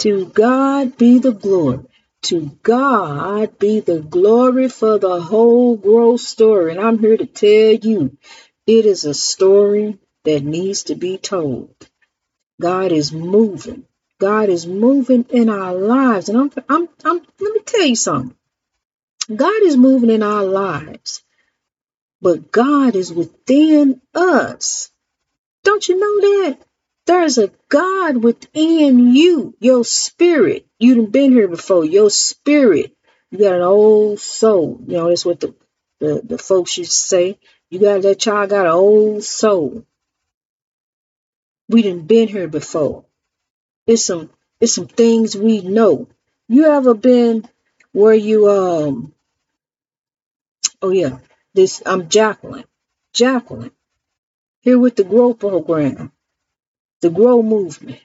To God be the glory. To God be the glory for the whole growth story. And I'm here to tell you, it is a story that needs to be told. God is moving. God is moving in our lives. And I'm, I'm, I'm, let me tell you something. God is moving in our lives, but God is within us. Don't you know that? There's a God within you, your spirit. You have been here before, your spirit. You got an old soul. You know, that's what the, the, the folks used to say. You got that child got an old soul. We didn't been here before. It's some it's some things we know. You ever been where you um oh yeah, this I'm Jacqueline. Jacqueline. Here with the Grow program. The Grow movement.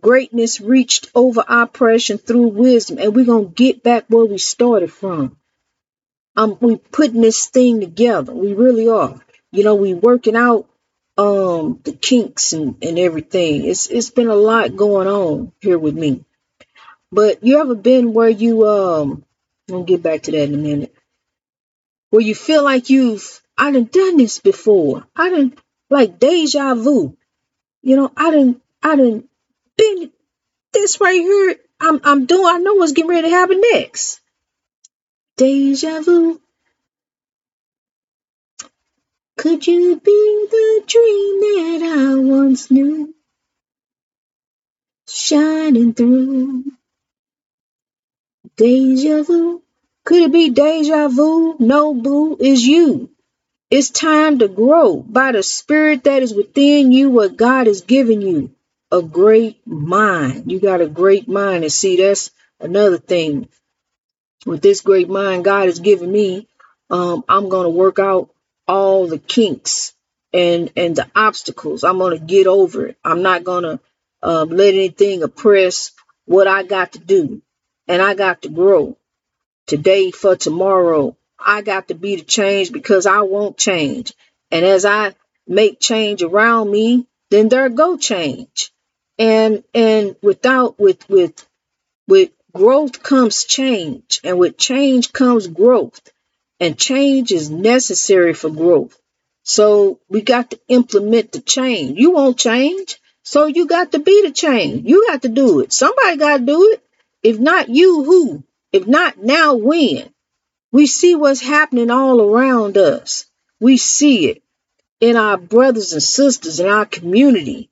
Greatness reached over oppression through wisdom, and we're gonna get back where we started from. Um, we putting this thing together. We really are. You know, we working out um the kinks and, and everything. It's it's been a lot going on here with me. But you ever been where you um I'll get back to that in a minute. Where you feel like you've I done done this before. I done like deja vu. You know, I didn't, I done been this right here. I'm I'm doing I know what's getting ready to happen next. Deja vu. Could you be the dream that I once knew? Shining through. Deja vu. Could it be deja vu? No, boo, is you. It's time to grow by the spirit that is within you, what God has given you. A great mind. You got a great mind. And see, that's another thing. With this great mind God has given me, um, I'm going to work out all the kinks and and the obstacles. I'm going to get over it. I'm not going to um, let anything oppress what I got to do. And I got to grow today for tomorrow. I got to be the change because I won't change. And as I make change around me, then there go change. And and without with with with growth comes change, and with change comes growth. And change is necessary for growth. So we got to implement the change. You won't change. So you got to be the change. You got to do it. Somebody got to do it. If not you, who? If not now, when? We see what's happening all around us. We see it in our brothers and sisters, in our community,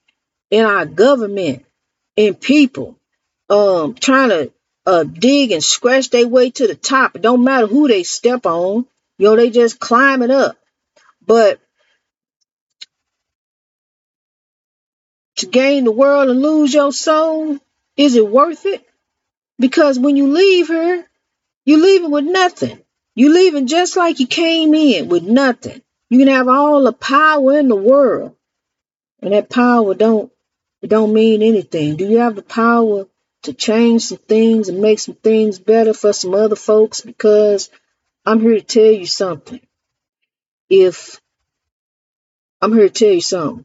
in our government, in people, um, trying to uh, dig and scratch their way to the top. It don't matter who they step on, you know, they just climb it up. But to gain the world and lose your soul, is it worth it? Because when you leave here, you're leaving with nothing. You're leaving just like you came in with nothing. You can have all the power in the world, and that power don't it don't mean anything. Do you have the power to change some things and make some things better for some other folks? Because I'm here to tell you something. If I'm here to tell you something.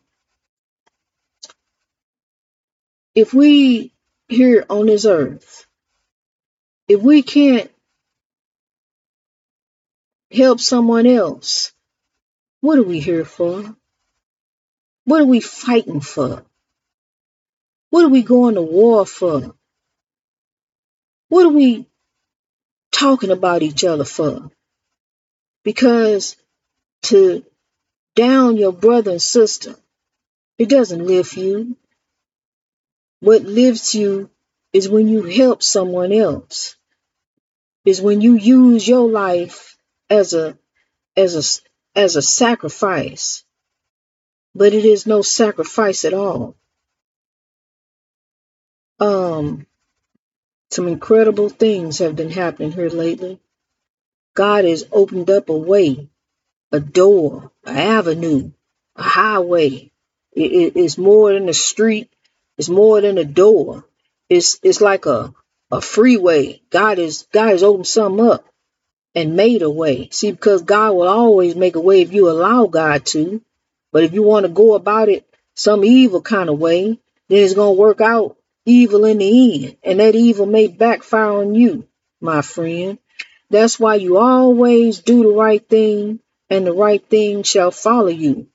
If we here on this earth, if we can't help someone else, what are we here for? What are we fighting for? What are we going to war for? What are we talking about each other for? Because to down your brother and sister, it doesn't lift you. What lifts you is when you help someone else. Is when you use your life as a as a as a sacrifice. But it is no sacrifice at all. Um some incredible things have been happening here lately. God has opened up a way, a door, an avenue, a highway. It, it, it's more than a street. It's more than a door. It's it's like a a freeway. God is God has opened some up and made a way. See, because God will always make a way if you allow God to. But if you want to go about it some evil kind of way, then it's gonna work out evil in the end, and that evil may backfire on you, my friend. That's why you always do the right thing, and the right thing shall follow you.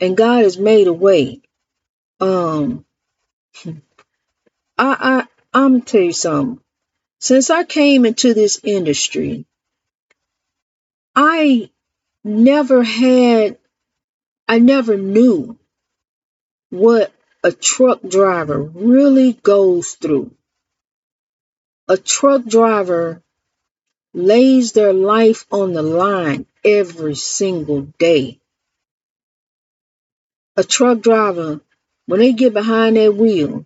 And God has made a way. Um, I, I, I'm tell you something. Since I came into this industry, I never had, I never knew what a truck driver really goes through. A truck driver lays their life on the line every single day. A truck driver, when they get behind that wheel,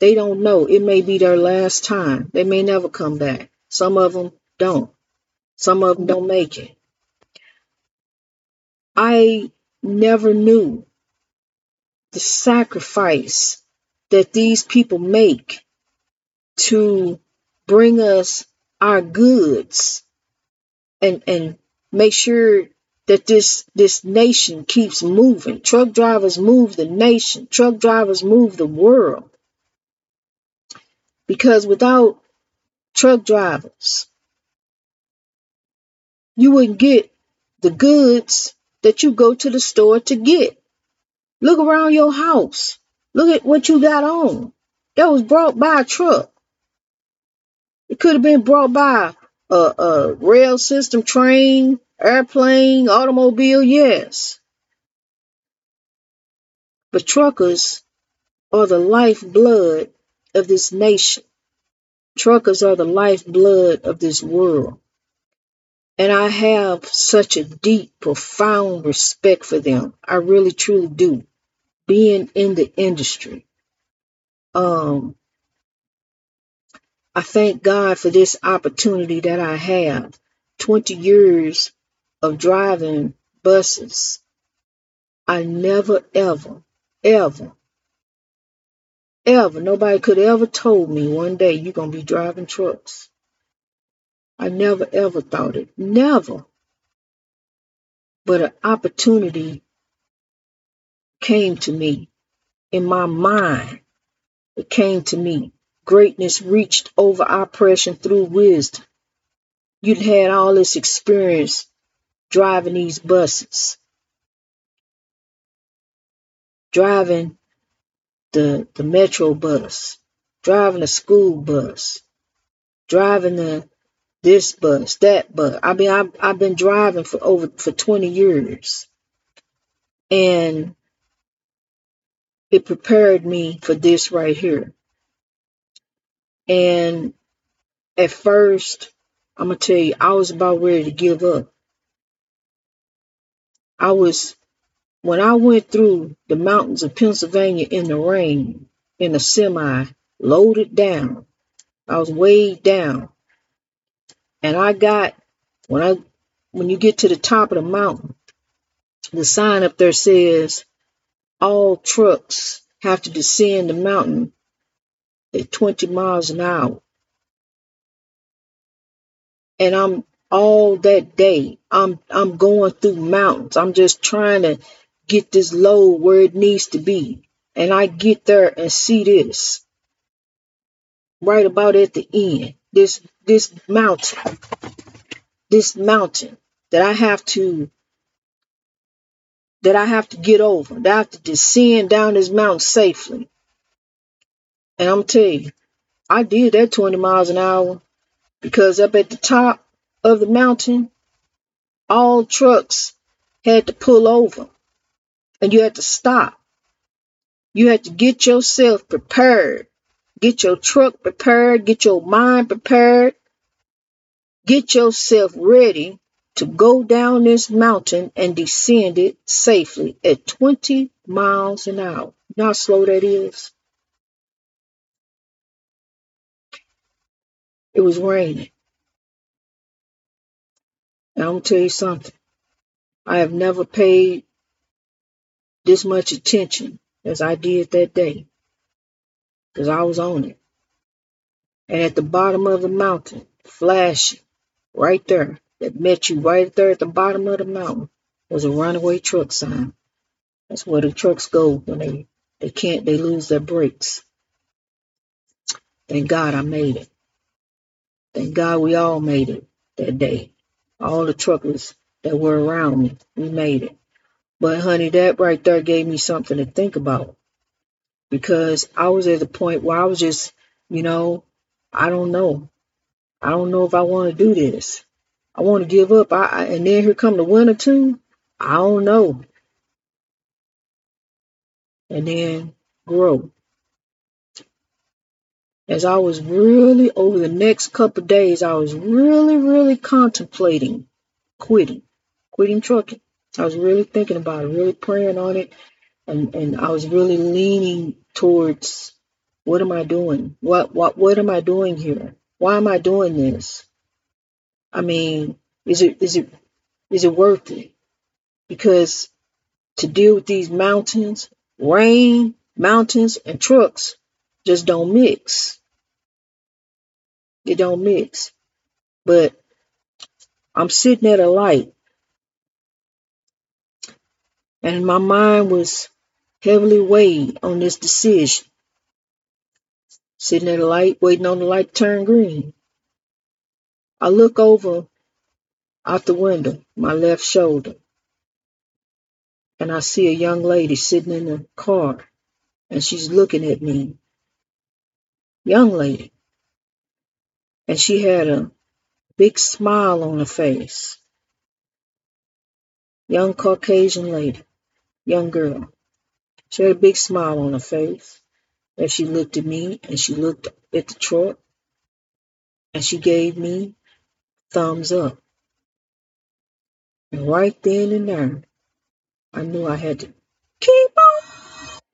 they don't know. It may be their last time. They may never come back. Some of them don't. Some of them don't make it. I never knew the sacrifice that these people make to bring us our goods and and make sure that this this nation keeps moving. Truck drivers move the nation. Truck drivers move the world. Because without truck drivers, you wouldn't get the goods that you go to the store to get. Look around your house. Look at what you got on. That was brought by a truck. It could have been brought by a, a rail system, train, airplane, automobile, yes. But truckers are the lifeblood of this nation. Truckers are the lifeblood of this world. And I have such a deep, profound respect for them. I really, truly do. Being in the industry. Um, I thank God for this opportunity that I have. 20 years of driving buses. I never, ever, ever, ever, nobody could ever told me one day you're going to be driving trucks. I never ever thought it. Never. But an opportunity came to me in my mind. It came to me. Greatness reached over oppression through wisdom. You'd had all this experience driving these buses, driving the, the metro bus, driving the school bus, driving the this bus, that bus. I mean, I've, I've been driving for over for 20 years, and it prepared me for this right here. And at first, I'm gonna tell you, I was about ready to give up. I was when I went through the mountains of Pennsylvania in the rain in a semi, loaded down. I was weighed down. And I got when I when you get to the top of the mountain, the sign up there says all trucks have to descend the mountain at 20 miles an hour. And I'm all that day, I'm I'm going through mountains. I'm just trying to get this load where it needs to be. And I get there and see this right about at the end. This this mountain this mountain that I have to that I have to get over, that I have to descend down this mountain safely. And I'm telling you, I did that 20 miles an hour because up at the top of the mountain, all trucks had to pull over and you had to stop. You had to get yourself prepared, get your truck prepared, get your mind prepared, Get yourself ready to go down this mountain and descend it safely at 20 miles an hour. You know how slow that is? It was raining. I'm going to tell you something. I have never paid this much attention as I did that day because I was on it. And at the bottom of the mountain, flashing, right there that met you right there at the bottom of the mountain was a runaway truck sign. That's where the trucks go when they, they can't, they lose their brakes. Thank God I made it. Thank God we all made it that day. All the truckers that were around me, we made it. But honey, that right there gave me something to think about because I was at the point where I was just, you know, I don't know. I don't know if I want to do this. I want to give up. I, I and then here come the winter too. I don't know. And then grow. As I was really over the next couple days, I was really, really contemplating quitting, quitting trucking. I was really thinking about it, really praying on it, and and I was really leaning towards what am I doing? What what what am I doing here? Why am I doing this? I mean, is it is it is it worth it? Because to deal with these mountains, rain, mountains, and trucks just don't mix. They don't mix. But I'm sitting at a light and my mind was heavily weighed on this decision. Sitting at a light, waiting on the light to turn green. I look over out the window, my left shoulder, and I see a young lady sitting in the car, and she's looking at me. Young lady. And she had a big smile on her face. Young Caucasian lady, young girl. She had a big smile on her face as she looked at me and she looked at the truck and she gave me thumbs up. And right then and there, I knew I had to keep on.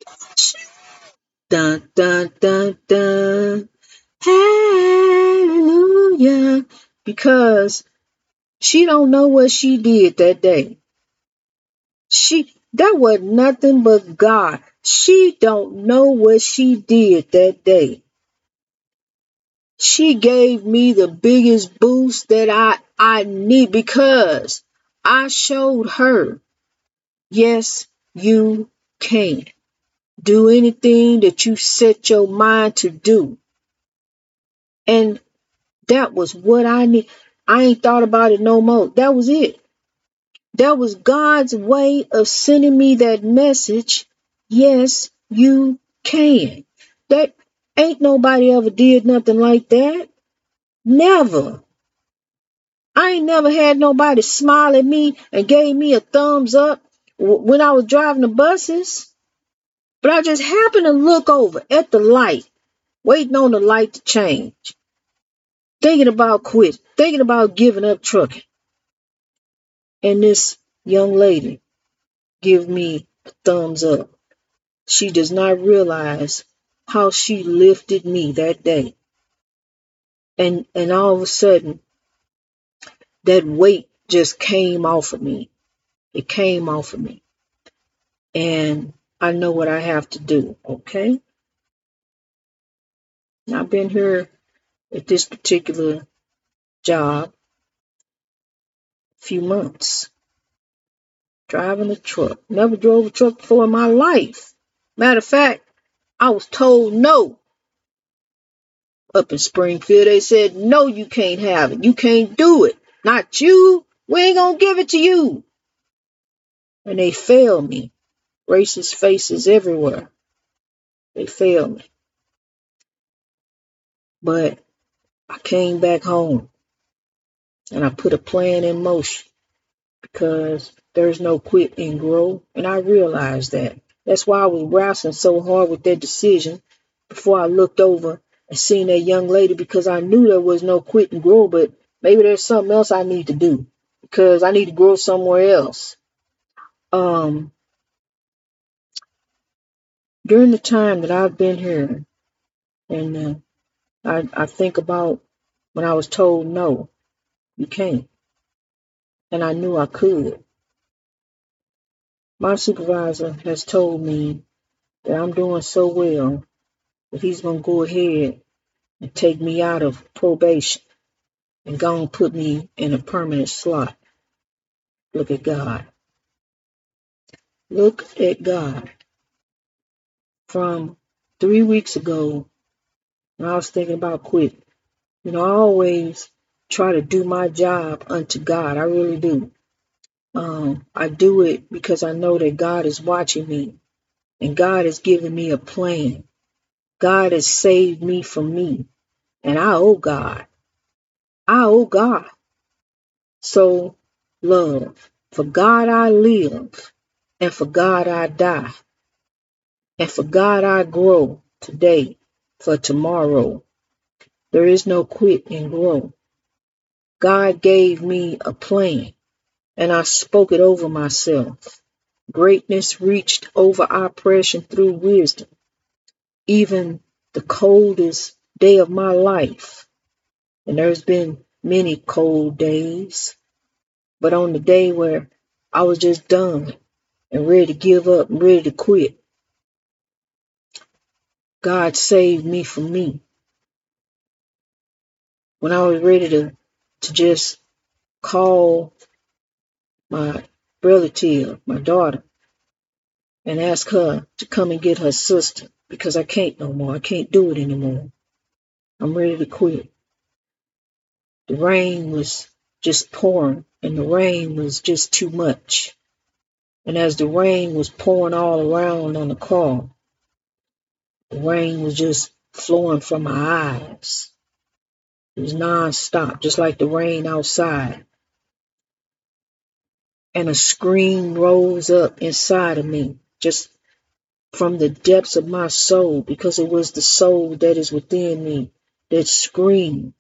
pushing. Dun dun dun dun. Hallelujah. Because she don't know what she did that day. She that was nothing but God. She don't know what she did that day. She gave me the biggest boost that I I need because I showed her, yes, you can do anything that you set your mind to do. And that was what I need. I ain't thought about it no more. That was it. That was God's way of sending me that message. Yes, you can. That ain't nobody ever did nothing like that. Never. I ain't never had nobody smile at me and gave me a thumbs up when I was driving the buses. But I just happened to look over at the light, waiting on the light to change, thinking about quit, thinking about giving up trucking. And this young lady give me a thumbs up. She does not realize how she lifted me that day. And and all of a sudden, that weight just came off of me. It came off of me. And I know what I have to do, okay? I've been here at this particular job few months. Driving a truck. Never drove a truck before in my life. Matter of fact, I was told no. Up in Springfield, they said, no, you can't have it. You can't do it. Not you. We ain't gonna give it to you. And they failed me. Racist faces everywhere. They failed me. But I came back home and I put a plan in motion because there's no quit and grow. And I realized that. That's why I was wrestling so hard with that decision before I looked over and seen that young lady because I knew there was no quit and grow, but maybe there's something else I need to do because I need to grow somewhere else. Um, during the time that I've been here, and uh, I, I think about when I was told no, you can't, and I knew I could. My supervisor has told me that I'm doing so well that he's going to go ahead and take me out of probation and go and put me in a permanent slot. Look at God. Look at God. From three weeks ago And I was thinking about quitting. You know, I always try to do my job unto God. I really do. Um, I do it because I know that God is watching me and God has given me a plan. God has saved me from me and I owe God. I owe God. So love. For God I live and for God I die. And for God I grow today for tomorrow. There is no quit and grow. God gave me a plan and I spoke it over myself. Greatness reached over oppression through wisdom. Even the coldest day of my life, and there's been many cold days, but on the day where I was just done and ready to give up and ready to quit, God saved me from me. When I was ready to, to just call my brother relative, my daughter, and ask her to come and get her sister because I can't no more. I can't do it anymore. I'm ready to quit. The rain was just pouring and the rain was just too much. And as the rain was pouring all around on the car, the rain was just flowing from my eyes. It was nonstop, just like the rain outside. And a scream rose up inside of me, just from the depths of my soul, because it was the soul that is within me that screamed.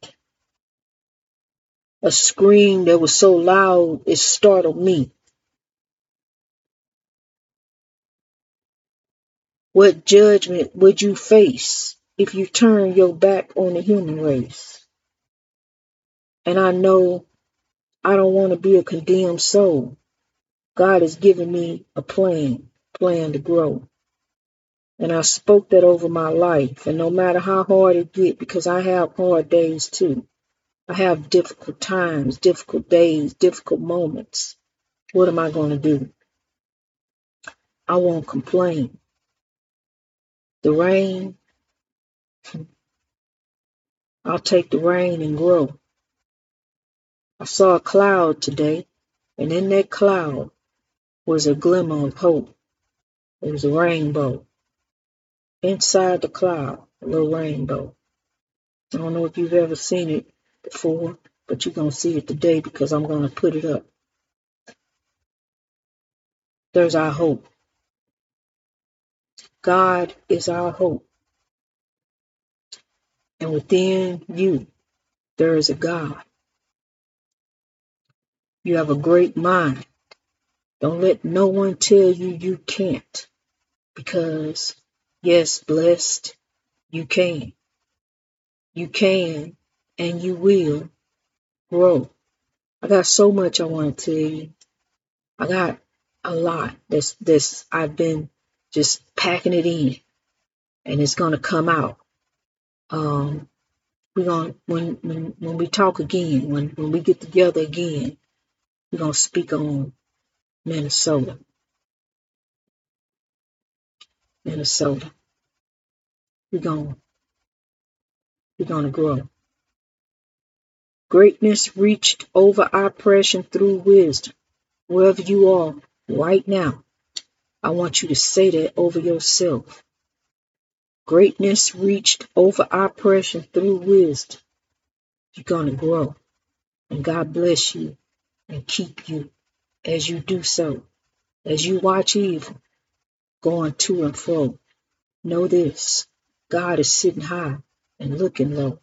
A scream that was so loud it startled me. What judgment would you face if you turn your back on the human race? And I know I don't want to be a condemned soul. God has given me a plan, plan to grow. And I spoke that over my life. And no matter how hard it get, because I have hard days too. I have difficult times, difficult days, difficult moments. What am I going to do? I won't complain. The rain, I'll take the rain and grow. I saw a cloud today, and in that cloud was a glimmer of hope. It was a rainbow. Inside the cloud, a little rainbow. I don't know if you've ever seen it before, but you're going to see it today because I'm going to put it up. There's our hope. God is our hope. And within you, there is a God. You have a great mind. Don't let no one tell you you can't. Because, yes, blessed, you can. You can and you will grow. I got so much I want to tell you. I got a lot that's this I've been just packing it in and it's gonna come out. Um we're gonna when when when we talk again, when when we get together again, we're gonna speak on Minnesota. Minnesota. We're gonna we're gonna grow. Greatness reached over oppression through wisdom. Wherever you are right now, I want you to say that over yourself. Greatness reached over oppression through wisdom. You're going to grow. And God bless you and keep you as you do so. As you watch evil going to and fro, know this God is sitting high and looking low.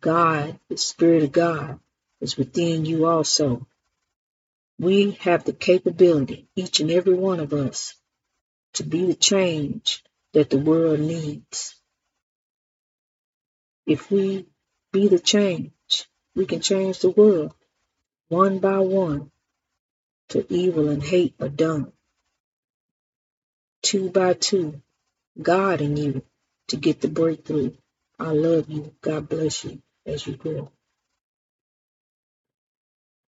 God, the Spirit of God, is within you also. We have the capability, each and every one of us, to be the change that the world needs. If we be the change, we can change the world one by one to evil and hate are done. Two by two, God in you to get the breakthrough. I love you. God bless you as you grow.